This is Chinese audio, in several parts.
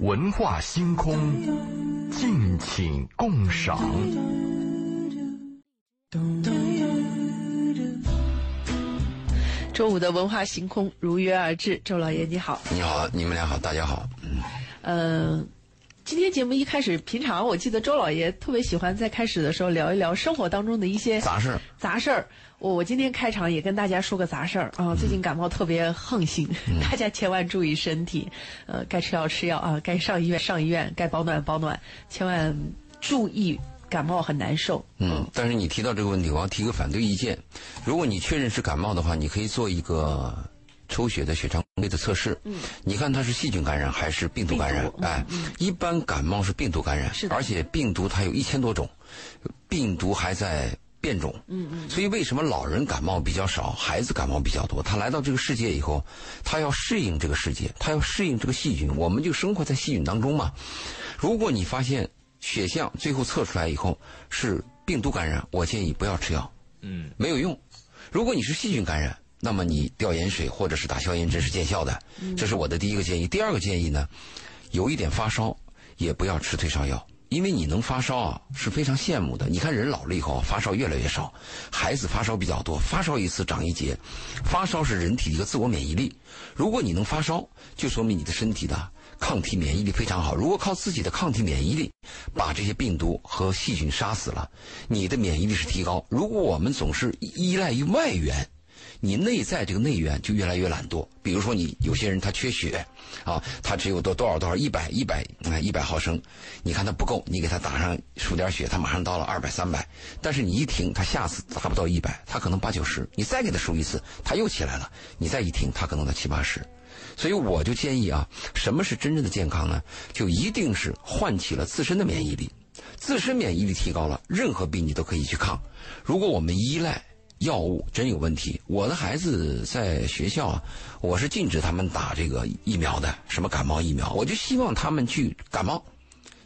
文化星空，敬请共赏。周五的文化星空如约而至，周老爷你好。你好，你们俩好，大家好。嗯，呃，今天节目一开始，平常我记得周老爷特别喜欢在开始的时候聊一聊生活当中的一些杂事儿。杂事儿，我我今天开场也跟大家说个杂事儿啊。最近感冒特别横行，大家千万注意身体。呃，该吃药吃药啊，该上医院上医院，该保暖保暖，千万注意。感冒很难受。嗯，但是你提到这个问题，我要提个反对意见。如果你确认是感冒的话，你可以做一个抽血的血常规的测试。嗯，你看它是细菌感染还是病毒感染？哎，一般感冒是病毒感染，是而且病毒它有一千多种，病毒还在变种。嗯嗯。所以为什么老人感冒比较少，孩子感冒比较多？他来到这个世界以后，他要适应这个世界，他要适应这个细菌。我们就生活在细菌当中嘛。如果你发现，血象最后测出来以后是病毒感染，我建议不要吃药，嗯，没有用。如果你是细菌感染，那么你吊盐水或者是打消炎针是见效的，这是我的第一个建议。第二个建议呢，有一点发烧也不要吃退烧药，因为你能发烧啊是非常羡慕的。你看人老了以后发烧越来越少，孩子发烧比较多，发烧一次长一节，发烧是人体的一个自我免疫力。如果你能发烧，就说明你的身体的。抗体免疫力非常好。如果靠自己的抗体免疫力把这些病毒和细菌杀死了，你的免疫力是提高。如果我们总是依赖于外援，你内在这个内源就越来越懒惰。比如说，你有些人他缺血，啊，他只有多多少多少一百一百啊一百毫升，你看他不够，你给他打上输点血，他马上到了二百三百。但是你一停，他下次达不到一百，他可能八九十。你再给他输一次，他又起来了。你再一停，他可能到七八十。所以我就建议啊，什么是真正的健康呢？就一定是唤起了自身的免疫力，自身免疫力提高了，任何病你都可以去抗。如果我们依赖药物，真有问题。我的孩子在学校啊，我是禁止他们打这个疫苗的，什么感冒疫苗，我就希望他们去感冒，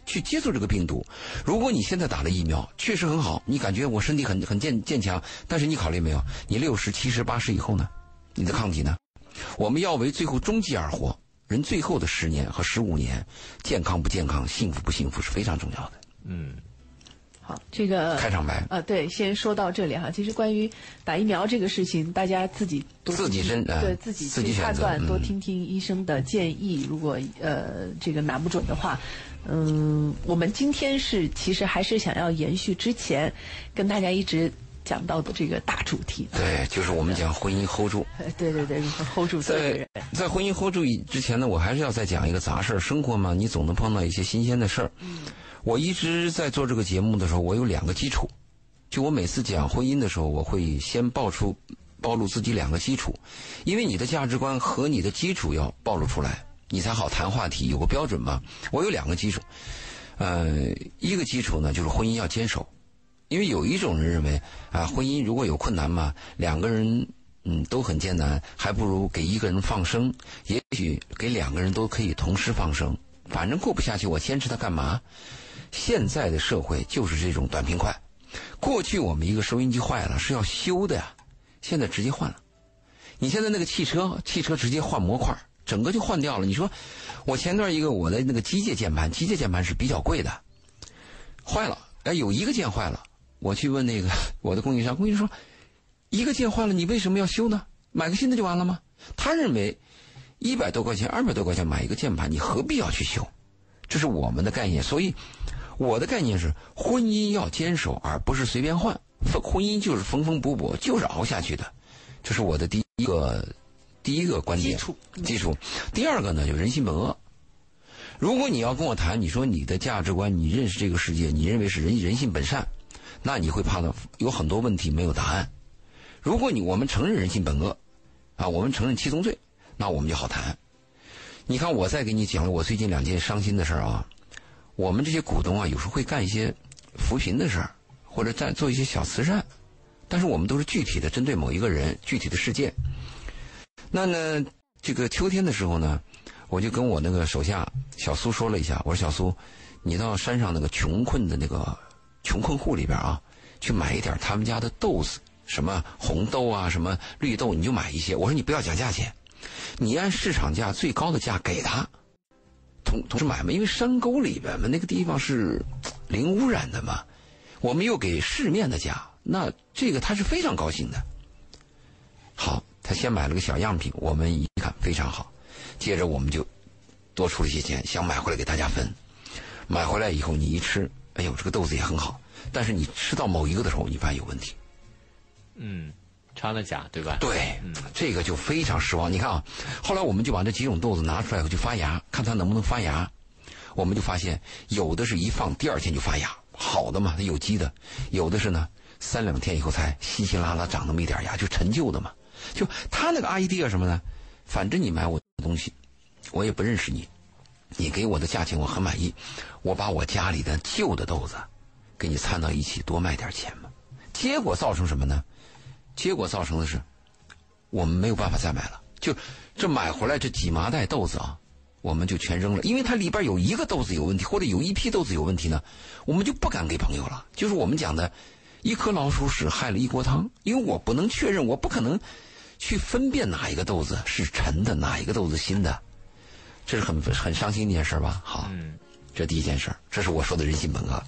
去接触这个病毒。如果你现在打了疫苗，确实很好，你感觉我身体很很健健强，但是你考虑没有，你六十七十八十以后呢，你的抗体呢？我们要为最后终极而活，人最后的十年和十五年，健康不健康、幸福不幸福是非常重要的。嗯，好，这个开场白啊，对，先说到这里哈。其实关于打疫苗这个事情，大家自己多自己身对自己自己判断，多听听医生的建议。如果呃这个拿不准的话，嗯，我们今天是其实还是想要延续之前跟大家一直。讲到的这个大主题，对，就是我们讲婚姻 hold 住。对对对，hold 住在在婚姻 hold 住之前呢，我还是要再讲一个杂事儿。生活嘛，你总能碰到一些新鲜的事儿。嗯，我一直在做这个节目的时候，我有两个基础。就我每次讲婚姻的时候，我会先爆出、暴露自己两个基础，因为你的价值观和你的基础要暴露出来，你才好谈话题，有个标准嘛。我有两个基础，呃，一个基础呢，就是婚姻要坚守。因为有一种人认为啊，婚姻如果有困难嘛，两个人嗯都很艰难，还不如给一个人放生。也许给两个人都可以同时放生，反正过不下去，我坚持它干嘛？现在的社会就是这种短平快。过去我们一个收音机坏了是要修的呀，现在直接换了。你现在那个汽车，汽车直接换模块，整个就换掉了。你说我前段一个我的那个机械键盘，机械键盘是比较贵的，坏了，哎，有一个键坏了。我去问那个 我的供应商，供应商说：“一个键坏了，你为什么要修呢？买个新的就完了吗？”他认为一百多块钱、二百多块钱买一个键盘，你何必要去修？这是我们的概念。所以我的概念是：婚姻要坚守，而不是随便换。婚姻就是缝缝补补，就是熬下去的。这是我的第一个第一个观点。基础基础。第二个呢，就人性本恶。如果你要跟我谈，你说你的价值观，你认识这个世界，你认为是人人性本善。那你会怕的有很多问题没有答案。如果你我们承认人性本恶，啊，我们承认七宗罪，那我们就好谈。你看，我再给你讲了我最近两件伤心的事儿啊。我们这些股东啊，有时候会干一些扶贫的事儿，或者在做一些小慈善，但是我们都是具体的针对某一个人、具体的事件。那呢，这个秋天的时候呢，我就跟我那个手下小苏说了一下，我说小苏，你到山上那个穷困的那个。穷困户里边啊，去买一点他们家的豆子，什么红豆啊，什么绿豆，你就买一些。我说你不要讲价钱，你按市场价最高的价给他，同同时买嘛，因为山沟里边嘛，那个地方是零污染的嘛，我们又给市面的价，那这个他是非常高兴的。好，他先买了个小样品，我们一看非常好，接着我们就多出了些钱，想买回来给大家分。买回来以后你一吃，哎呦，这个豆子也很好，但是你吃到某一个的时候，你发现有问题。嗯，掺了假，对吧？对，这个就非常失望。你看啊，后来我们就把这几种豆子拿出来以后就发芽，看它能不能发芽。我们就发现有的是一放第二天就发芽，好的嘛，它有机的；有的是呢三两天以后才稀稀拉拉长那么一点芽，就陈旧的嘛。就他那个 idea 什么呢？反正你买我的东西，我也不认识你，你给我的价钱我很满意，我把我家里的旧的豆子给你掺到一起，多卖点钱嘛。结果造成什么呢？结果造成的是，我们没有办法再买了。就这买回来这几麻袋豆子啊，我们就全扔了，因为它里边有一个豆子有问题，或者有一批豆子有问题呢，我们就不敢给朋友了。就是我们讲的，一颗老鼠屎害了一锅汤，因为我不能确认，我不可能去分辨哪一个豆子是陈的，哪一个豆子新的，这是很很伤心的一件事吧？好，这第一件事这是我说的人性本恶。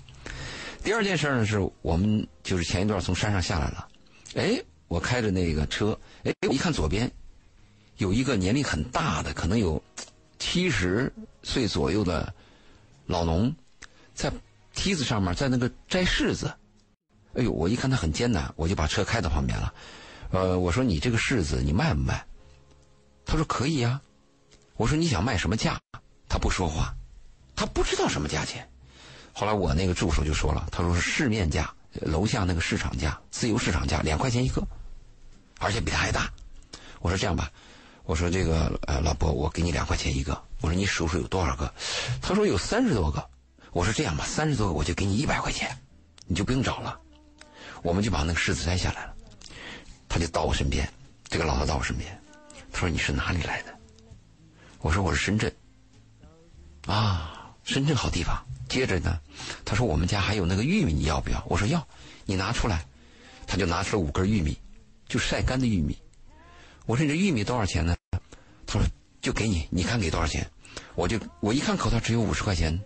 第二件事呢，是我们就是前一段从山上下来了，哎，我开着那个车，哎，我一看左边有一个年龄很大的，可能有七十岁左右的老农，在梯子上面在那个摘柿子，哎呦，我一看他很艰难，我就把车开到旁边了，呃，我说你这个柿子你卖不卖？他说可以呀，我说你想卖什么价？他不说话，他不知道什么价钱。后来我那个助手就说了，他说是市面价，楼下那个市场价，自由市场价两块钱一个，而且比他还大。我说这样吧，我说这个呃老伯，我给你两块钱一个。我说你数数有多少个？他说有三十多个。我说这样吧，三十多个我就给你一百块钱，你就不用找了。我们就把那个柿子摘下来了，他就到我身边，这个老头到我身边，他说你是哪里来的？我说我是深圳。啊，深圳好地方。接着呢，他说我们家还有那个玉米，你要不要？我说要，你拿出来。他就拿出了五根玉米，就晒干的玉米。我说你这玉米多少钱呢？他说就给你，你看给多少钱？我就我一看口袋只有五十块钱，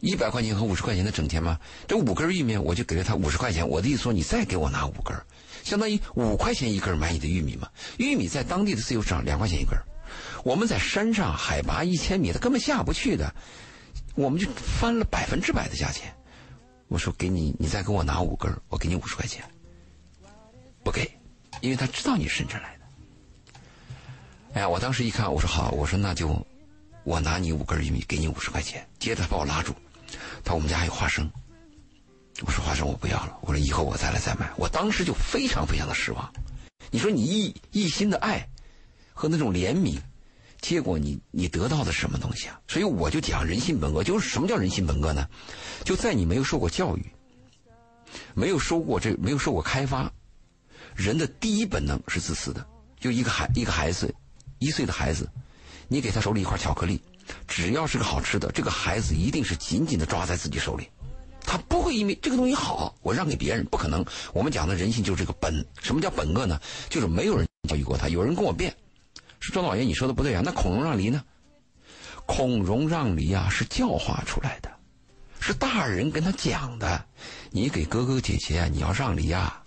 一百块钱和五十块钱的整钱吗？这五根玉米我就给了他五十块钱。我的意思说你再给我拿五根，相当于五块钱一根买你的玉米嘛。玉米在当地的自由市场两块钱一根，我们在山上海拔一千米，他根本下不去的。我们就翻了百分之百的价钱，我说给你，你再给我拿五根，我给你五十块钱。不给，因为他知道你是深圳来的。哎呀，我当时一看，我说好，我说那就我拿你五根玉米，给你五十块钱。接着他把我拉住，他说我们家还有花生，我说花生我不要了，我说以后我再来再买。我当时就非常非常的失望。你说你一一心的爱和那种怜悯。结果你你得到的什么东西啊？所以我就讲人性本恶，就是什么叫人性本恶呢？就在你没有受过教育，没有受过这没有受过开发，人的第一本能是自私的。就一个孩一个孩子，一岁的孩子，你给他手里一块巧克力，只要是个好吃的，这个孩子一定是紧紧的抓在自己手里，他不会因为这个东西好，我让给别人，不可能。我们讲的人性就是这个本，什么叫本恶呢？就是没有人教育过他，有人跟我辩。说周老爷，你说的不对啊！那孔融让梨呢？孔融让梨啊，是教化出来的，是大人跟他讲的。你给哥哥姐姐，你要让梨啊，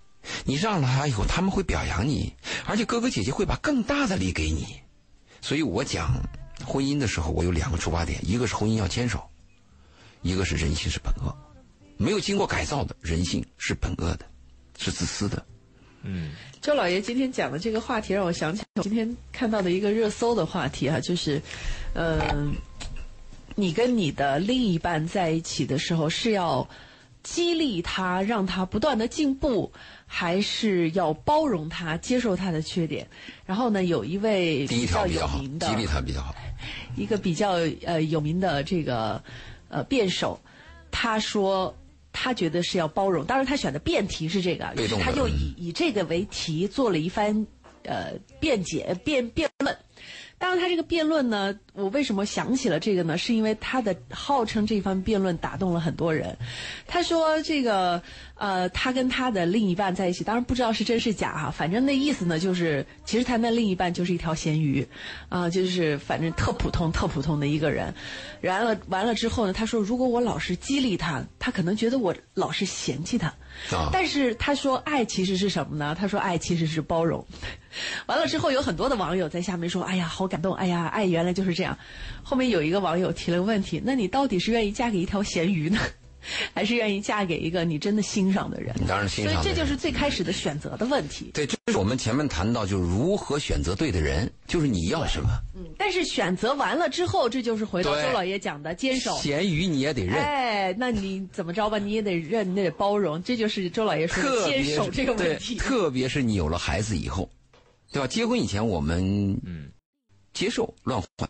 你让了他以后，他们会表扬你，而且哥哥姐姐会把更大的梨给你。所以我讲婚姻的时候，我有两个出发点：一个是婚姻要坚守，一个是人性是本恶，没有经过改造的人性是本恶的，是自私的。嗯，周老爷今天讲的这个话题让我想起今天看到的一个热搜的话题啊，就是，嗯，你跟你的另一半在一起的时候是要激励他，让他不断的进步，还是要包容他，接受他的缺点？然后呢，有一位第一条比较好，激励他比较好，一个比较呃有名的这个呃辩手，他说。他觉得是要包容，当然他选的辩题是这个，于是他就以以这个为题做了一番呃辩解辩辩论。当然，他这个辩论呢，我为什么想起了这个呢？是因为他的号称这番辩论打动了很多人。他说这个呃，他跟他的另一半在一起，当然不知道是真是假哈、反正那意思呢，就是其实他那另一半就是一条咸鱼，啊、就是反正特普通、特普通的一个人。然了完了之后呢，他说如果我老是激励他，他可能觉得我老是嫌弃他。但是他说爱其实是什么呢？他说爱其实是包容。完了之后，有很多的网友在下面说：“哎呀，好感动！哎呀，爱原来就是这样。”后面有一个网友提了个问题：“那你到底是愿意嫁给一条咸鱼呢，还是愿意嫁给一个你真的欣赏的人？”当然欣赏所以赏这就是最开始的选择的问题。对，这是我们前面谈到，就是如何选择对的人，就是你要什么。嗯但是选择完了之后，这就是回到周老爷讲的坚守。咸鱼你也得认，哎，那你怎么着吧？你也得认，你得包容，这就是周老爷说的坚守这个问题。特别是你有了孩子以后，对吧？结婚以前我们嗯接受乱换，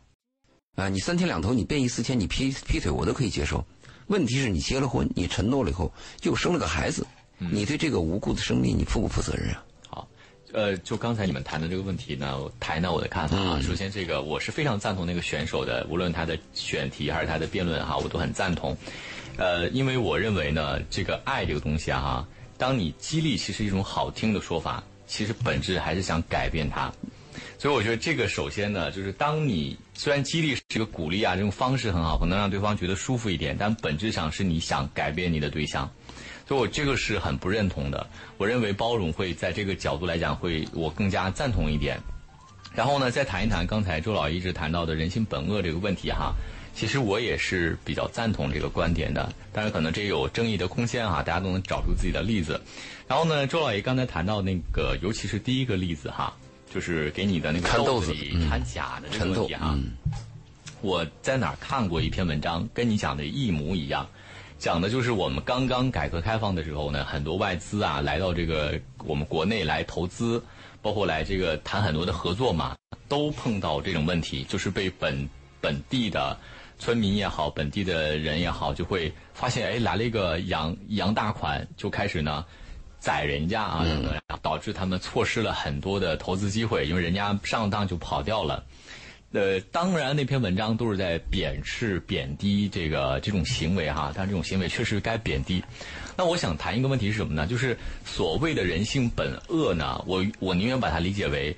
啊、你三天两头你变一四千，你劈劈腿我都可以接受。问题是你结了婚，你承诺了以后又生了个孩子，你对这个无辜的生命你负不负责任啊？好，呃，就刚才你们谈的这个问题呢，我谈一谈我的看法啊。首先，这个我是非常赞同那个选手的，无论他的选题还是他的辩论哈，我都很赞同。呃，因为我认为呢，这个爱这个东西啊哈，当你激励其实一种好听的说法，其实本质还是想改变他。所以我觉得这个首先呢，就是当你虽然激励是一个鼓励啊，这种方式很好，可能让对方觉得舒服一点，但本质上是你想改变你的对象。所以我这个是很不认同的。我认为包容会在这个角度来讲，会我更加赞同一点。然后呢，再谈一谈刚才周老一直谈到的人性本恶这个问题哈。其实我也是比较赞同这个观点的，当然可能这有争议的空间哈，大家都能找出自己的例子。然后呢，周老爷刚才谈到那个，尤其是第一个例子哈，就是给你的那个看豆子子里嗯掺假的这个豆问题，哈。嗯，我在哪儿看过一篇文章，跟你讲的一模一样，讲的就是我们刚刚改革开放的时候呢，很多外资啊来到这个我们国内来投资，包括来这个谈很多的合作嘛，都碰到这种问题，就是被本本地的村民也好，本地的人也好，就会发现哎来了一个洋洋大款，就开始呢。宰人家啊，等等，导致他们错失了很多的投资机会，因为人家上当就跑掉了。呃，当然那篇文章都是在贬斥、贬低这个这种行为哈，但这种行为确实该贬低。那我想谈一个问题是什么呢？就是所谓的人性本恶呢，我我宁愿把它理解为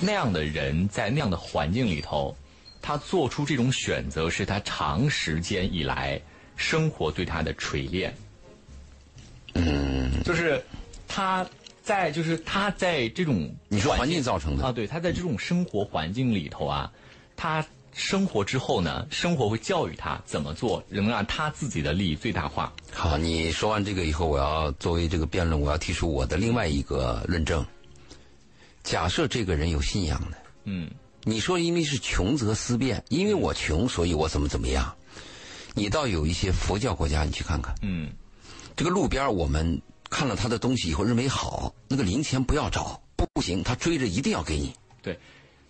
那样的人在那样的环境里头，他做出这种选择是他长时间以来生活对他的锤炼。嗯，就是他在就是他在这种你说环境造成的啊，对，他在这种生活环境里头啊，他生活之后呢，生活会教育他怎么做，能让他自己的利益最大化。好，你说完这个以后，我要作为这个辩论，我要提出我的另外一个论证。假设这个人有信仰的，嗯你说因为是穷则思变，因为我穷，所以我怎么怎么样。你到有一些佛教国家，你去看看，嗯这个路边我们看了他的东西以后认为好，那个零钱不要找，不不行，他追着一定要给你。对，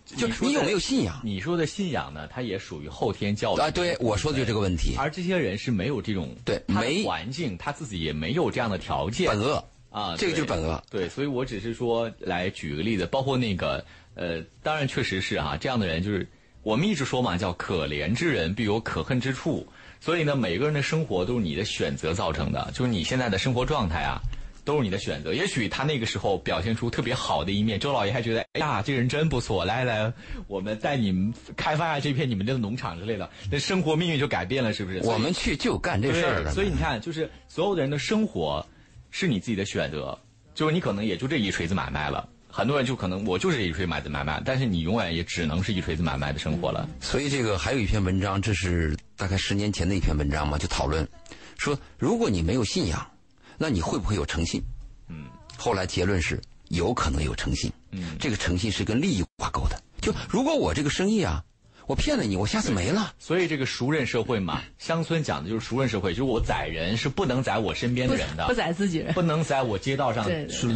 就你有没有信仰你说的信仰呢，它也属于后天教育啊？对，我说的就这个问题，而这些人是没有这种对没环境，他自己也没有这样的条件本恶啊，这个就是本恶。对，所以我只是说来举个例子，包括那个呃，当然确实是哈、这样的人就是我们一直说嘛，叫可怜之人必有可恨之处。所以呢，每个人的生活都是你的选择造成的，就是你现在的生活状态啊，都是你的选择。也许他那个时候表现出特别好的一面，周老爷还觉得，哎呀，这个人真不错，来来，我们带你们开发下这片你们的农场之类的，那生活命运就改变了，是不是？我们去就干这事儿，了。所以你看，就是所有的人的生活是你自己的选择，就是你可能也就这一锤子买卖了。很多人就可能我就是一锤子买卖，但是你永远也只能是一锤子买卖的生活了。所以这个还有一篇文章，这是大概十年前的一篇文章嘛，就讨论说，如果你没有信仰，那你会不会有诚信？嗯，后来结论是有可能有诚信。嗯，这个诚信是跟利益挂钩的。就如果我这个生意啊，我骗了你，我下次没了。所以这个熟人社会嘛，乡村讲的就是熟人社会，就是我宰人是不能宰我身边的人的不，宰自己人不。能宰我街道上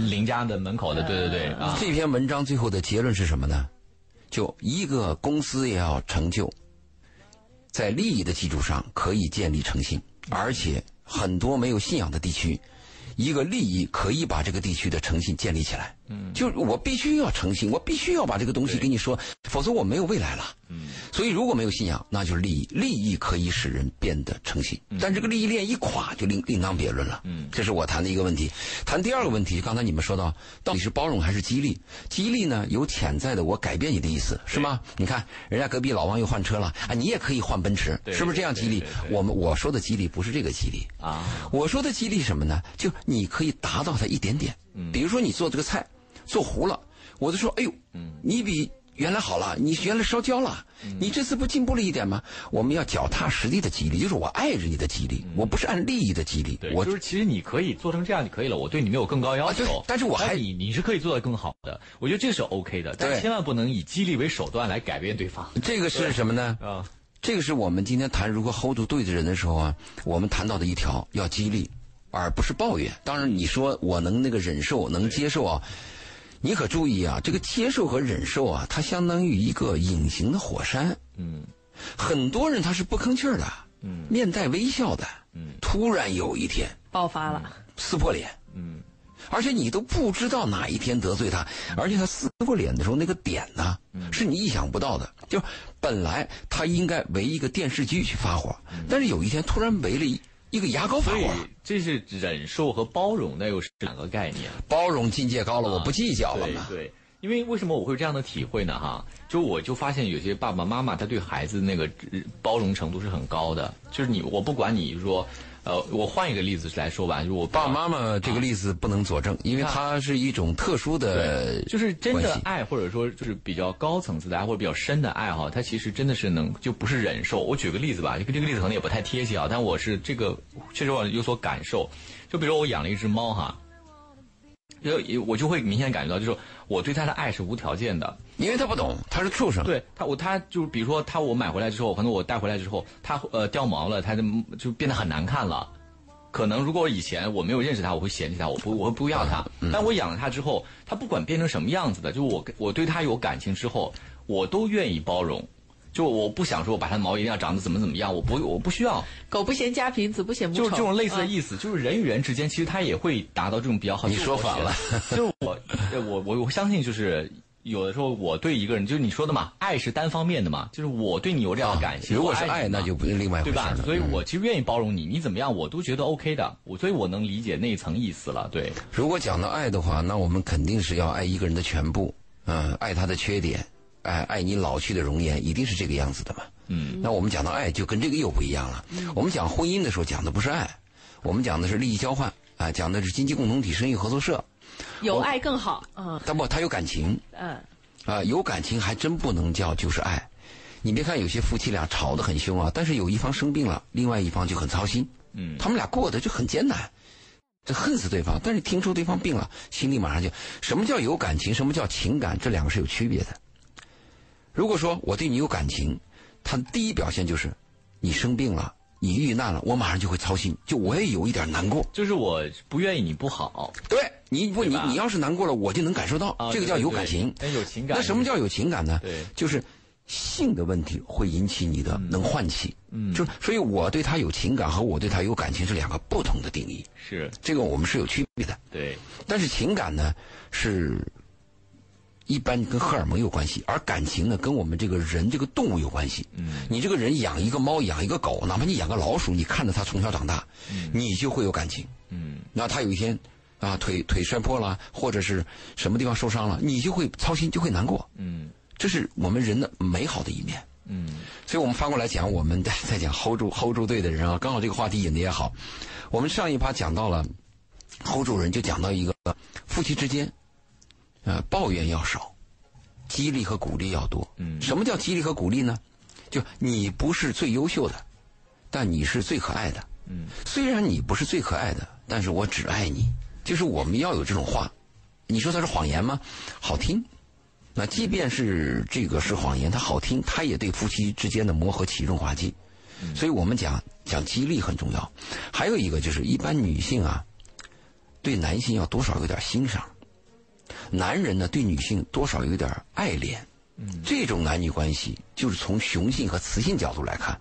邻家的门口的，对对对啊。这篇文章最后的结论是什么呢？就一个公司也要成就，在利益的基础上可以建立诚信，而且很多没有信仰的地区，一个利益可以把这个地区的诚信建立起来。嗯，就我必须要诚信，我必须要把这个东西给你说，否则我没有未来了。嗯，所以如果没有信仰，那就是利益，利益可以使人变得诚信，但这个利益链一垮，就另另当别论了。嗯，这是我谈的一个问题。谈第二个问题，刚才你们说到，到底是包容还是激励？激励呢，有潜在的我改变你的意思，是吗？你看，人家隔壁老王又换车了啊，你也可以换奔驰，是不是这样激励？我们我说的激励不是这个激励啊，我说的激励什么呢？就你可以达到它一点点，嗯比如说你做这个菜。做糊了，我就说，哎呦，你比原来好了，你原来烧焦了，你这次不进步了一点吗？我们要脚踏实地的激励，就是我爱着你的激励，我不是按利益的激励。我就是其实你可以做成这样就可以了，我对你没有更高要求，但是我还你你是可以做得更好的，我觉得这是 OK 的，但千万不能以激励为手段来改变对方。这个是什么呢？啊，这个是我们今天谈如何 hold 住对的人的时候啊，我们谈到的一条要激励，而不是抱怨。当然你说我能那个忍受，能接受啊。你可注意啊，这个接受和忍受啊，它相当于一个隐形的火山。嗯，很多人他是不吭气儿的，嗯，面带微笑的，嗯，突然有一天爆发了，撕破脸，嗯，而且你都不知道哪一天得罪他，而且他撕破脸的时候那个点呢，是你意想不到的。就本来他应该围一个电视剧去发火，但是有一天突然围了一。个牙膏发火，这是忍受和包容，那又是两个概念。包容境界高了，我不计较了嘛。对，因为为什么我会这样的体会呢？哈，就我就发现有些爸爸妈妈他对孩子那个包容程度是很高的，就是你我不管你说。呃，我换一个例子来说吧，就我爸爸妈妈这个例子不能佐证，因为它是一种特殊的，就是真的爱，或者说就是比较高层次的爱或者比较深的爱哈，它其实真的是能就不是忍受。我举个例子吧，这个这个例子可能也不太贴切啊，但我是这个确实我有所感受。就比如我养了一只猫哈。就我就会明显感觉到，就是我对他的爱是无条件的，因为他不懂，他是畜生。对他，我他就是比如说他我买回来之后，可能我带回来之后，他呃掉毛了，他就就变得很难看了。可能如果以前我没有认识他，我会嫌弃他，我不我会不要他。但我养了他之后，他不管变成什么样子的，就我我对他有感情之后，我都愿意包容。就我不想说，我把它的毛一定要长得怎么怎么样，我不我不需要。狗不嫌家贫，子不嫌母丑。就是这种类似的意思，就是人与人之间，其实他也会达到这种比较好。你说反了，就是我我我我相信，就是有的时候我对一个人，就是你说的嘛，爱是单方面的嘛，就是我对你有这样的感情。如果是爱，那就不是另外一回事了。对吧？所以我其实愿意包容你，你怎么样我都觉得 OK 的。我所以我能理解那一层意思了。对。如果讲到爱的话，那我们肯定是要爱一个人的全部，嗯，爱他的缺点。爱爱你老去的容颜，一定是这个样子的嘛？嗯，那我们讲到爱，就跟这个又不一样了。我们讲婚姻的时候，讲的不是爱，我们讲的是利益交换啊，讲的是经济共同体、生意合作社。有爱更好啊！但不，他有感情。嗯。啊，有感情还真不能叫就是爱。你别看有些夫妻俩吵得很凶啊，但是有一方生病了，另外一方就很操心。嗯。他们俩过得就很艰难，这恨死对方。但是听说对方病了，心里马上就什么叫有感情，什么叫情感，这两个是有区别的。如果说我对你有感情，他的第一表现就是，你生病了，你遇难了，我马上就会操心，就我也有一点难过。就是我不愿意你不好。对，你不你你要是难过了，我就能感受到，这个叫有感情。有情感。那什么叫有情感呢？对，就是性的问题会引起你的能唤起。嗯。就所以我对他有情感和我对他有感情是两个不同的定义。是。这个我们是有区别的。对。但是情感呢是。一般跟荷尔蒙有关系，而感情呢，跟我们这个人这个动物有关系。嗯，你这个人养一个猫，养一个狗，哪怕你养个老鼠，你看着它从小长大，嗯你就会有感情。嗯，那它有一天啊腿腿摔破了，或者是什么地方受伤了，你就会操心，就会难过。嗯，这是我们人的美好的一面。嗯，所以我们翻过来讲，我们在 在讲 hold 住 hold 住队的人啊，刚好这个话题引的也好。我们上一趴讲到了 hold 住人，就讲到一个夫妻之间。呃，抱怨要少，激励和鼓励要多。嗯，什么叫激励和鼓励呢？就你不是最优秀的，但你是最可爱的。嗯，虽然你不是最可爱的，但是我只爱你。就是我们要有这种话。你说它是谎言吗？好听。那即便是这个是谎言，它好听，它也对夫妻之间的磨合起润滑剂。所以我们讲讲激励很重要。还有一个就是，一般女性啊，对男性要多少有点欣赏。男人呢，对女性多少有点爱怜，嗯，这种男女关系，就是从雄性和雌性角度来看，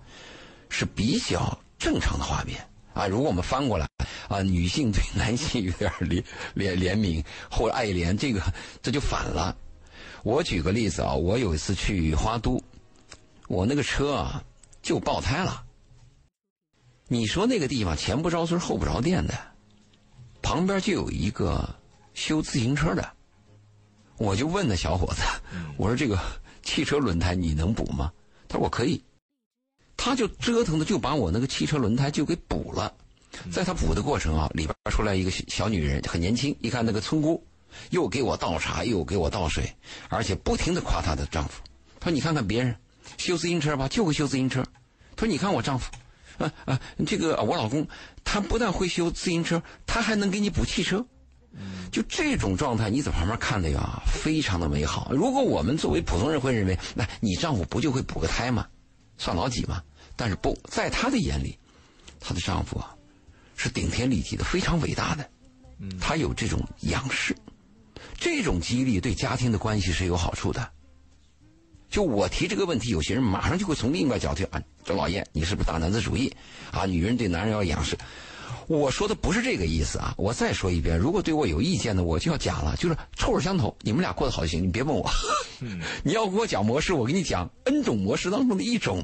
是比较正常的画面啊。如果我们翻过来啊，女性对男性有点怜 怜怜悯或者爱怜，这个这就反了。我举个例子啊，我有一次去花都，我那个车啊就爆胎了。你说那个地方前不着村后不着店的，旁边就有一个修自行车的，我就问那小伙子，我说这个汽车轮胎你能补吗？他说我可以。他就折腾的就把我那个汽车轮胎就给补了，在他补的过程啊，里边出来一个小女人，很年轻，一看那个村姑，又给我倒茶，又给我倒水，而且不停的夸她的丈夫。他说：“你看看别人修自行车吧，就会修自行车。”他说：“你看我丈夫，啊啊，这个我老公，他不但会修自行车，他还能给你补汽车。”就这种状态，你在旁边看的呀，非常的美好。如果我们作为普通人会认为，那你丈夫不就会补个胎吗？算老几吗？但是不在她的眼里，她的丈夫啊是顶天立地的，非常伟大的。嗯，他有这种仰视，这种激励对家庭的关系是有好处的。就我提这个问题，有些人马上就会从另外角度啊，周老爷，你是不是大男子主义啊？女人对男人要仰视。我说的不是这个意思啊！我再说一遍，如果对我有意见的，我就要讲了，就是臭味相投，你们俩过得好就行，你别问我。你要给我讲模式，我给你讲 N 种模式当中的一种。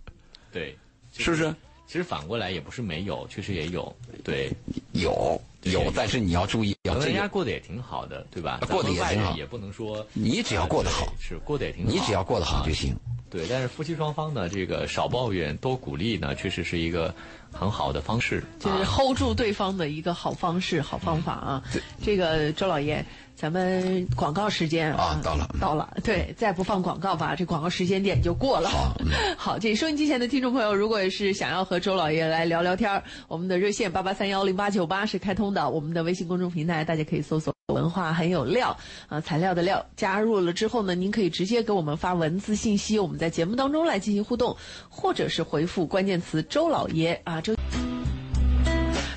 对，是不是？其实反过来也不是没有，确实也有。对，有有，但是你要注意，要人家过得也挺好的，对吧？过得也挺好，也不能说你只要过得好，是过得也挺好，你只要过得好就行。对，但是夫妻双方呢，这个少抱怨多鼓励呢，确实是一个很好的方式，就是 hold 住对方的一个好方式、好方法啊。这个周老爷。咱们广告时间啊，到了，到了，对，再不放广告吧，这广告时间点就过了。好，好，这收音机前的听众朋友，如果是想要和周老爷来聊聊天我们的热线八八三幺零八九八是开通的，我们的微信公众平台大家可以搜索“文化很有料”啊，材料的料，加入了之后呢，您可以直接给我们发文字信息，我们在节目当中来进行互动，或者是回复关键词“周老爷”啊，周。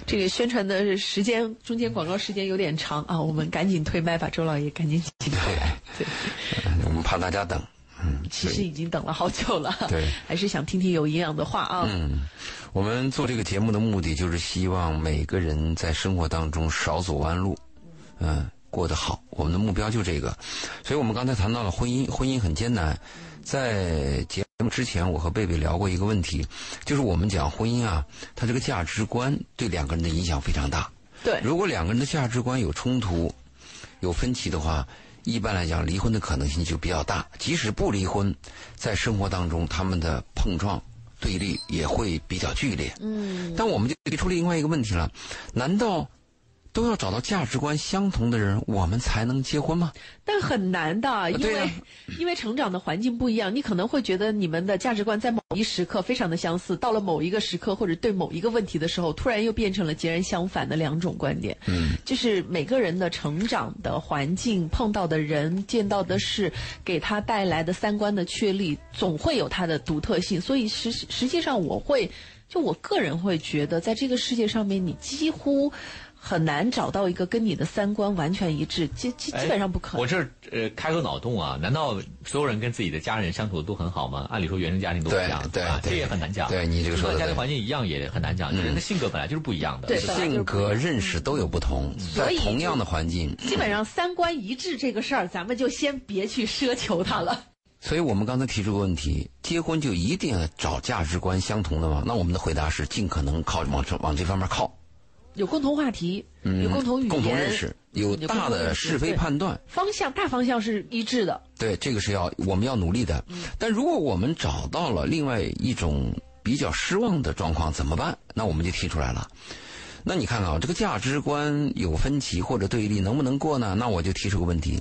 这个宣传的时间中间广告时间有点长啊，我们赶紧推麦，吧周老爷赶紧请过来。对，我们怕大家等。嗯，其实已经等了好久了。对，还是想听听有营养的话啊。嗯，我们做这个节目的目的就是希望每个人在生活当中少走弯路，嗯，过得好。我们的目标就这个，所以我们刚才谈到了婚姻，婚姻很艰难。在节目之前，我和贝贝聊过一个问题，就是我们讲婚姻啊，它这个价值观对两个人的影响非常大。对，如果两个人的价值观有冲突、有分歧的话，一般来讲，离婚的可能性就比较大。即使不离婚，在生活当中，他们的碰撞、对立也会比较剧烈。嗯。但我们就提出另外一个问题了：难道？都要找到价值观相同的人，我们才能结婚吗？但很难的，因为 因为成长的环境不一样，你可能会觉得你们的价值观在某一时刻非常的相似，到了某一个时刻或者对某一个问题的时候，突然又变成了截然相反的两种观点。嗯，就是每个人的成长的环境、碰到的人、见到的事，给他带来的三观的确立，总会有它的独特性。所以实实际上，我会就我个人会觉得，在这个世界上面，你几乎。很难找到一个跟你的三观完全一致，基基基本上不可能。我这呃开个脑洞啊，难道所有人跟自己的家人相处的都很好吗？按理说原生家庭都一样，对吧？这也很难讲。对你这个说的家庭环境一样也很难讲。人的性格本来就是不一样的，性格认识都有不同，在同样的环境，基本上三观一致这个事儿，咱们就先别去奢求它了。所以我们刚才提出个问题：结婚就一定要找价值观相同的吗？那我们的回答是尽可能靠往这往这方面靠。有共同话题，有共同语言，共同认识，有大的是非判断，方向大方向是一致的。对，这个是要我们要努力的。但如果我们找到了另外一种比较失望的状况，怎么办？那我们就提出来了。那你看看啊，这个价值观有分歧或者对立，能不能过呢？那我就提出个问题：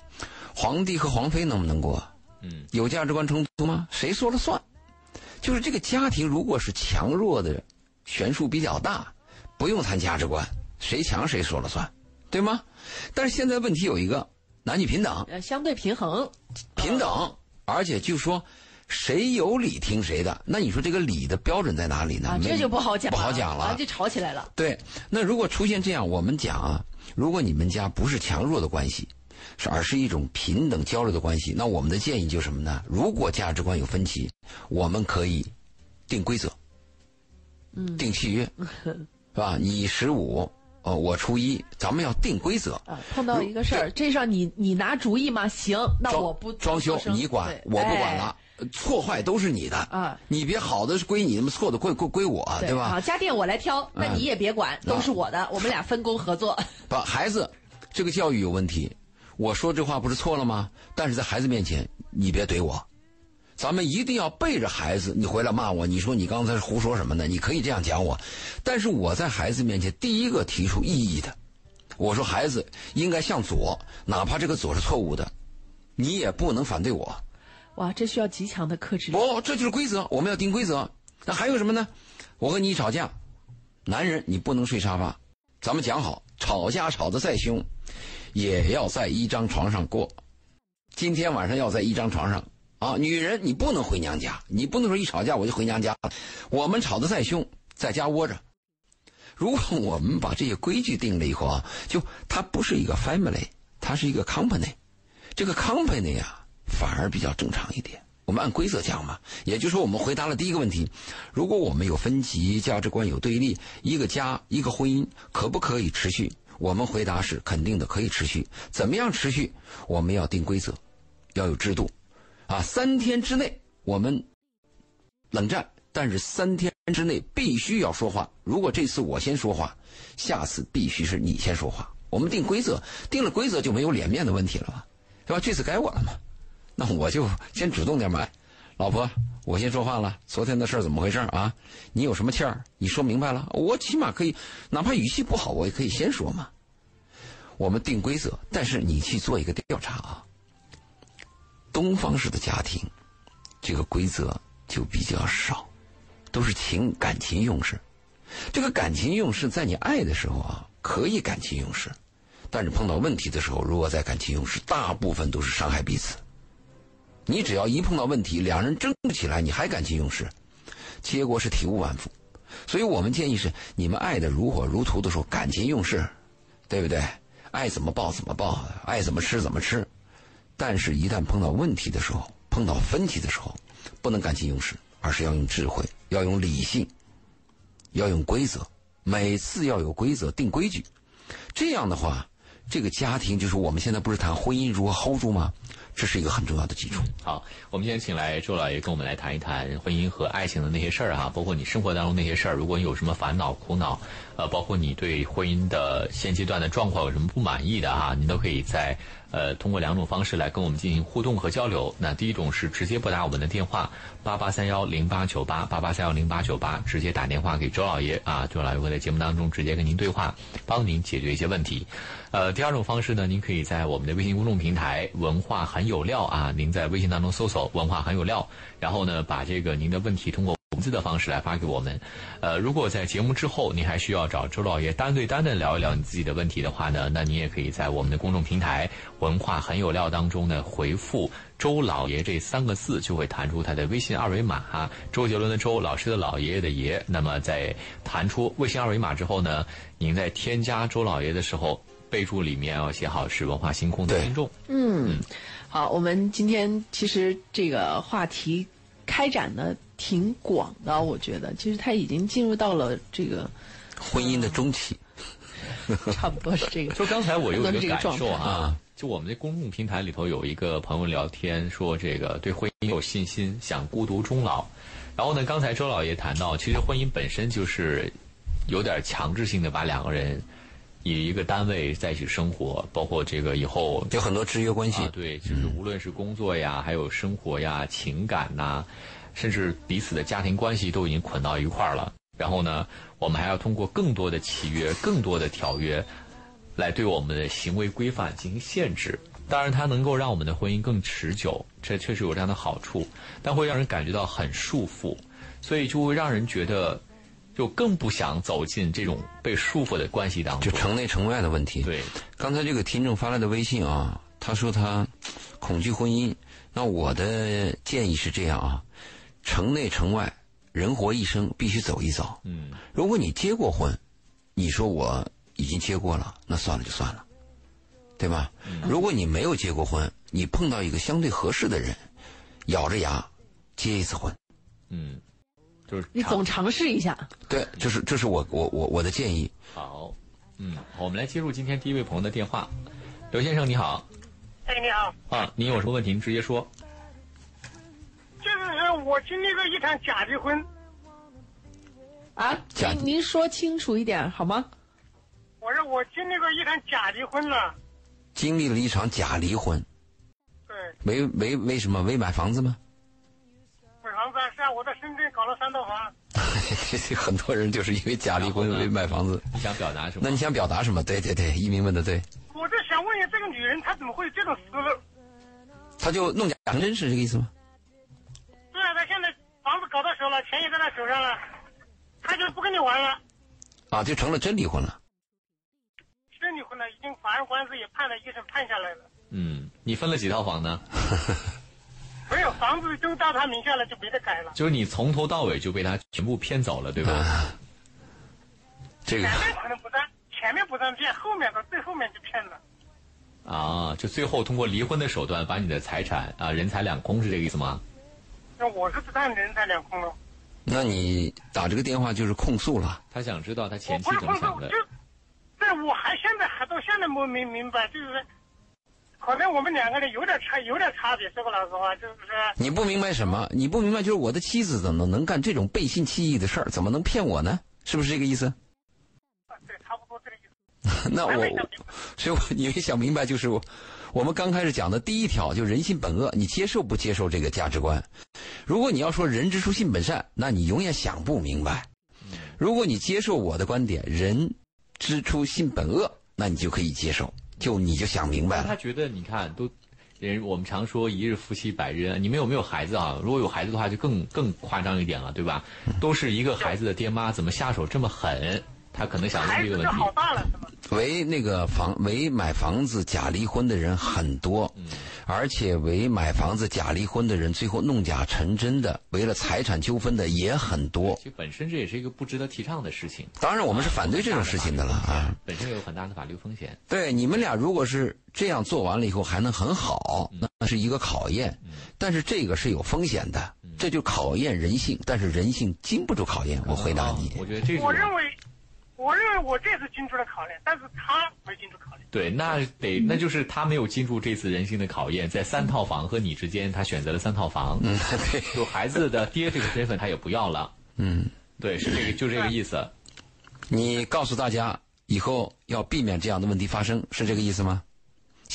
皇帝和皇妃能不能过？嗯，有价值观冲突吗？谁说了算？就是这个家庭如果是强弱的悬殊比较大。不用谈价值观，谁强谁说了算，对吗？但是现在问题有一个，男女平等，呃，相对平衡，平等，而且就说谁有理听谁的。那你说这个理的标准在哪里呢？啊，这就不好讲，不好讲了，就吵起来了。对，那如果出现这样，我们讲啊，如果你们家不是强弱的关系，是而是一种平等交流的关系，那我们的建议就是什么呢？如果价值观有分歧，我们可以定规则，嗯，定契约。是吧？你十五，哦，我初一，咱们要定规则。啊，碰到一个事儿，这事儿你你拿主意吗？行，那我不装修你管，我不管哎了，错坏都是你的啊。你别好的是归你，那么错的归归归我，对对吧？好，家电我来挑，那嗯你也别管，都是我的，我们俩分工合作。把孩子这个教育有问题，我说这话不是错了吗？但是在孩子面前，你别怼我，咱们一定要背着孩子。你回来骂我，你说你刚才是胡说什么呢？你可以这样讲我，但是我在孩子面前第一个提出异议的，我说孩子应该向左，哪怕这个左是错误的，你也不能反对我。哇，这需要极强的克制力。不，这就是规则，我们要定规则。那还有什么呢？我和你吵架，男人你不能睡沙发，咱们讲好，吵架吵得再凶，也要在一张床上过。今天晚上要在一张床上啊！女人你不能回娘家，你不能说一吵架我就回娘家。我们吵得再凶，在家窝着。如果我们把这些规矩定了以后啊，就它不是一个 family，它是一个 company。这个 company 啊，反而比较正常一点。我们按规则讲嘛，也就是说，我们回答了第一个问题：如果我们有分歧、价值观有对立，一个家、一个婚姻可不可以持续？我们回答是肯定的，可以持续。怎么样持续？我们要定规则，要有制度。啊，三天之内我们冷战，但是三天之内必须要说话。如果这次我先说话，下次必须是你先说话。我们定规则，定了规则就没有脸面的问题了吧？对吧？这次该我了嘛？那我就先主动点买。老婆，我先说话了。昨天的事儿怎么回事啊？你有什么气儿？你说明白了，我起码可以，哪怕语气不好，我也可以先说嘛。我们定规则，但是你去做一个调查啊。东方式的家庭，这个规则就比较少，都是情感情用事。这个感情用事，在你爱的时候啊，可以感情用事，但是碰到问题的时候，如果在感情用事，大部分都是伤害彼此。你只要一碰到问题，两人争不起来，你还感情用事，结果是体无完肤。所以我们建议是，你们爱的如火如荼的时候，感情用事，对不对？爱怎么抱怎么抱，爱怎么吃怎么吃。但是，一旦碰到问题的时候，碰到分歧的时候，不能感情用事，而是要用智慧，要用理性，要用规则。每次要有规则，定规矩。这样的话，这个家庭就是我们现在不是谈婚姻如何 hold 住吗？这是一个很重要的基础。好，我们今天请来周老爷跟我们来谈一谈婚姻和爱情的那些事儿啊，包括你生活当中那些事儿。如果你有什么烦恼、苦恼，呃，包括你对婚姻的现阶段的状况有什么不满意的哈、你都可以在呃通过两种方式来跟我们进行互动和交流。那第一种是直接拨打我们的电话八八三幺零八九八八八三幺零八九八，直接打电话给周老爷啊，周老爷会在节目当中直接跟您对话，帮您解决一些问题。呃，第二种方式呢，您可以在我们的微信公众平台“文化很有料”啊，您在微信当中搜索“文化很有料”，然后呢，把这个您的问题通过文字的方式来发给我们。呃，如果在节目之后您还需要找周老爷单对单的聊一聊你自己的问题的话呢，那您也可以在我们的公众平台“文化很有料”当中呢回复“周老爷”这三个字，就会弹出他的微信二维码哈。周杰伦的周，老师的老，爷爷的爷。那么在弹出微信二维码之后呢，您在添加周老爷的时候。备注里面要写好是文化星空的听众。嗯，好，我们今天其实这个话题开展的挺广的，我觉得其实它已经进入到了这个婚姻的中期，差不多是这个。就刚才我有一个感受啊，啊，就我们的公众平台里头有一个朋友聊天说，这个对婚姻有信心，想孤独终老。然后呢，刚才周老爷谈到，其实婚姻本身就是有点强制性的把两个人以一个单位在一起生活，包括这个以后有很多制约关系。啊，对，就是无论是工作呀，还有生活呀、情感呐，甚至彼此的家庭关系都已经捆到一块儿了。然后呢，我们还要通过更多的契约、更多的条约，来对我们的行为规范进行限制。当然，它能够让我们的婚姻更持久，这确实有这样的好处，但会让人感觉到很束缚，所以就会让人觉得，就更不想走进这种被束缚的关系当中。就城内城外的问题。对，刚才这个听众发来的微信啊，他说他恐惧婚姻。那我的建议是这样啊，城内城外，人活一生必须走一遭。嗯，如果你结过婚，你说我已经结过了，那算了就算了，对吧？如果你没有结过婚，你碰到一个相对合适的人，咬着牙结一次婚。嗯，就是你总尝试一下。对，就是这是我我我我的建议。好。嗯，我们来接入今天第一位朋友的电话。刘先生你好，哎，你好，啊，您有什么问题您直接说。就是我经历过一场假离婚，啊，假您您说清楚一点好吗？我说我经历过一场假离婚了，经历了一场假离婚，对，没没为什么？为买房子吗？买房子是啊，我在深圳搞了三套房，很多人就是因为假离婚为买房子。你想表达什么？那你想表达什么？对对对，一鸣问的对，我就想问一下，这个女人她怎么会有这种思路？她就弄假成真是这个意思吗？对啊，她现在房子搞到手了，钱也在她手上了，她就不跟你玩了，啊，就成了真离婚了。真离婚了，已经法院官司也判了，一审判下来了，嗯，你分了几套房呢？没有房子都到他名下了，就没得改了。就是你从头到尾就被他全部骗走了，对吧？这个前面可能不算，前面不算骗，后面到最后面就骗了。啊，就最后通过离婚的手段把你的财产啊人财两空，是这个意思吗？那我是不但人财两空了，那你打这个电话就是控诉了。他想知道他前妻不是控诉，怎么想的就。对我还现在还到现在没明明白，就是可能我们两个人有点差，有点差别。说个老实话，就是说，你不明白什么？你不明白就是我的妻子怎么能干这种背信弃义的事儿？怎么能骗我呢？是不是这个意思？啊对，差不多这个意思。那我 所以我你没想明白，就是我我们刚开始讲的第一条，就人性本恶，你接受不接受这个价值观？如果你要说人之初性本善，那你永远想不明白。如果你接受我的观点，人之初性本恶，那你就可以接受，就你就想明白了。他觉得你看都。人我们常说一日夫妻百日恩，你们有没有孩子啊？如果有孩子的话，就更更夸张一点了，对吧？都是一个孩子的爹妈，怎么下手这么狠？他可能想问这个问题。好大了是吧？为那个房为买房子假离婚的人很多，而且为买房子假离婚的人最后弄假成真的，为了财产纠纷的也很多。其实本身这也是一个不值得提倡的事情。当然，我们是反对这种事情的了啊。本身有很大的法律风险。对，你们俩如果是这样做完了以后还能很好，那是一个考验。但是这个是有风险的，这就考验人性。但是人性经不住考验。我回答你，我觉得这是我认为，我认为我这次经住了考验，但是他没经住考验。对，那得那就是他没有经住这次人性的考验，在三套房和你之间，他选择了三套房。嗯，对，有孩子的爹这个身份他也不要了。嗯，对，是这个，就这个意思。你告诉大家以后要避免这样的问题发生，是这个意思吗？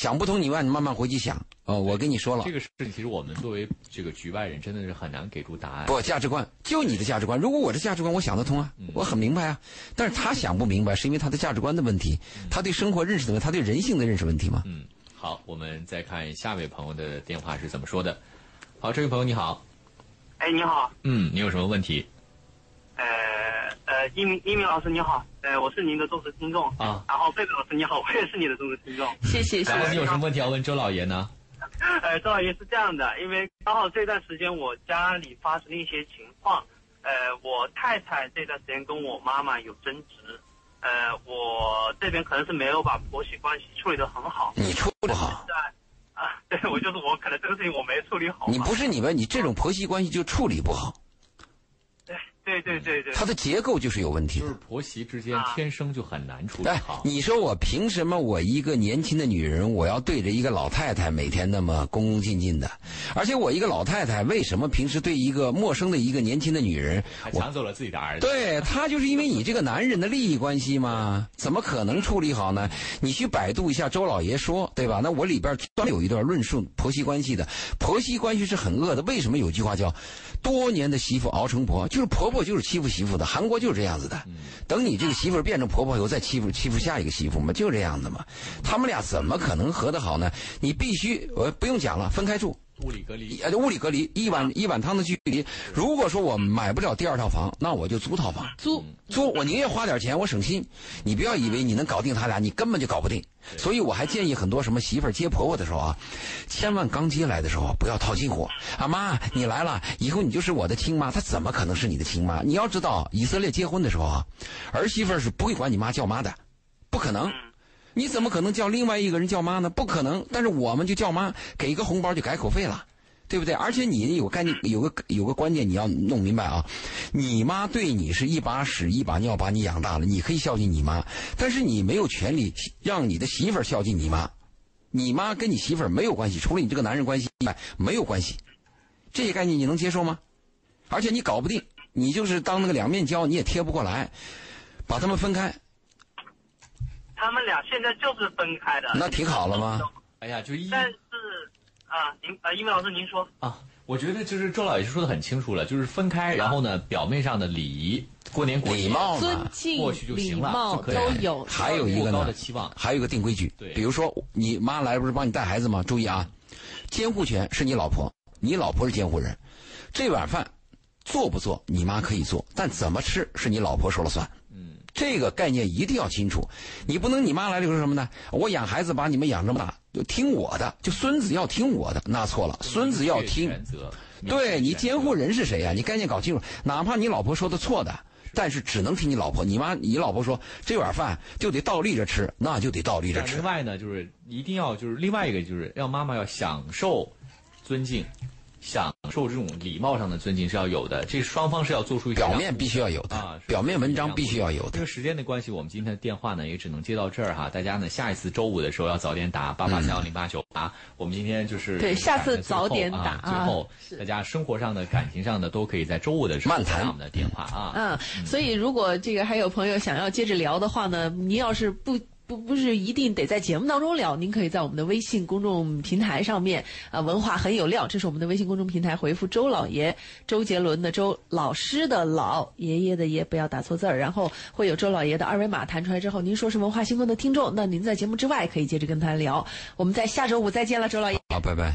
想不通你慢，你慢慢回去想。哦，我跟你说了这，个事情其实我们作为这个局外人，真的是很难给出答案。不，价值观就你的价值观。如果我的价值观我想得通啊，我很明白啊。但是他想不明白，是因为他的价值观的问题，他对生活认识的问题，他对人性的认识问题嘛。嗯，好，我们再看下位朋友的电话是怎么说的。好，这位朋友你好，哎，你好，嗯，你有什么问题呃呃，一鸣一鸣老师你好，呃，我是您的忠实听众啊？然后贝贝老师你好，我也是你的忠实听众。谢谢谢谢。然后你有什么问题要问周老爷呢？呃，周老爷是这样的，因为刚好这段时间我家里发生了一些情况，呃，我太太这段时间跟我妈妈有争执，呃，我这边可能是没有把婆媳关系处理得很好。你处理不好，对啊，对我就是我，可能这个事情我没处理好。你不是你们，你这种婆媳关系就处理不好，对对对对，它的结构就是有问题的就是。婆媳之间天生就很难处理哎好，。你说我凭什么我一个年轻的女人，我要对着一个老太太每天那么恭恭敬敬的？而且我一个老太太，为什么平时对一个陌生的一个年轻的女人，还抢走了自己的儿子。对她就是因为你这个男人的利益关系吗？怎么可能处理好呢？你去百度一下周老爷说，对吧？那我里边专有一段论述婆媳关系的，婆媳关系是很恶的。为什么有句话叫“多年的媳妇熬成婆”？就是婆婆就是欺负媳妇的，韩国就是这样子的。等你这个媳妇变成婆婆以后，再欺负欺负下一个媳妇嘛，就这样的嘛。他们俩怎么可能合得好呢？你必须我不用讲了，分开住。物理隔离。呃，物理隔离，一碗一碗汤的距离。如果说我买不了第二套房，那我就租套房。租租，我宁愿花点钱，我省心。你不要以为你能搞定他俩，你根本就搞不定。所以我还建议很多什么媳妇儿接婆婆的时候啊，千万刚接来的时候不要套近乎。啊妈，你来了，以后你就是我的亲妈，她怎么可能是你的亲妈？你要知道，以色列结婚的时候啊，儿媳妇儿是不会管你妈叫妈的，不可能。你怎么可能叫另外一个人叫妈呢？不可能。但是我们就叫妈，给一个红包就改口费了。对不对？而且你有概念，有个有个观念你要弄明白啊。你妈对你是一把屎一把尿把你养大了，你可以孝敬你妈，但是你没有权利让你的媳妇孝敬你妈。你妈跟你媳妇没有关系，除了你这个男人关系以外没有关系。这些概念你能接受吗？而且你搞不定，你就是当那个两面胶，你也贴不过来，把他们分开，他们俩现在就是分开的。那挺好了吗？哎呀，就一但是啊，您啊，一鸣老师您说，啊，我觉得就是周老爷说的很清楚了，就是分开，然后呢，表面上的礼仪，过年过节礼貌尊嘛。敬过去就、礼行了貌就可以都有。还有一个呢还有一个定规矩。对比如说你妈来不是帮你带孩子吗？注意啊，监护权是你老婆，你老婆是监护人。这碗饭做不做，你妈可以做，但怎么吃是你老婆说了算。嗯，这个概念一定要清楚，你不能你妈来了就说什么呢？我养孩子把你们养这么大，就听我的，就孙子要听我的，那错了，孙子要听。对你监护人是谁呀、你概念搞清楚，哪怕你老婆说的错的，但是只能听你老婆。你妈，你老婆说这碗饭就得倒立着吃，那就得倒立着吃另。外呢，就是一定要就是另外一个就是让妈妈要享受尊敬，享受这种礼貌上的尊敬是要有的，这双方是要做出一表面必须要有的啊的，表面文章必须要有的这个。时间的关系，我们今天的电话呢也只能接到这儿哈。大家呢下一次周五的时候要早点打八八三幺零八九啊。我们今天就是对下次早点打啊，最后是大家生活上的、感情上的都可以在周五的时候打我们的电话啊。嗯，所以如果这个还有朋友想要接着聊的话呢，您要是不。不不是一定得在节目当中聊，您可以在我们的微信公众平台上面，啊，文化很有料，这是我们的微信公众平台，回复周老爷，周杰伦的周，老师的老，爷爷的爷，不要打错字儿，然后会有周老爷的二维码弹出来之后，您说是文化星空的听众，那您在节目之外可以接着跟他聊。我们在下周五再见了，周老爷。好，拜拜。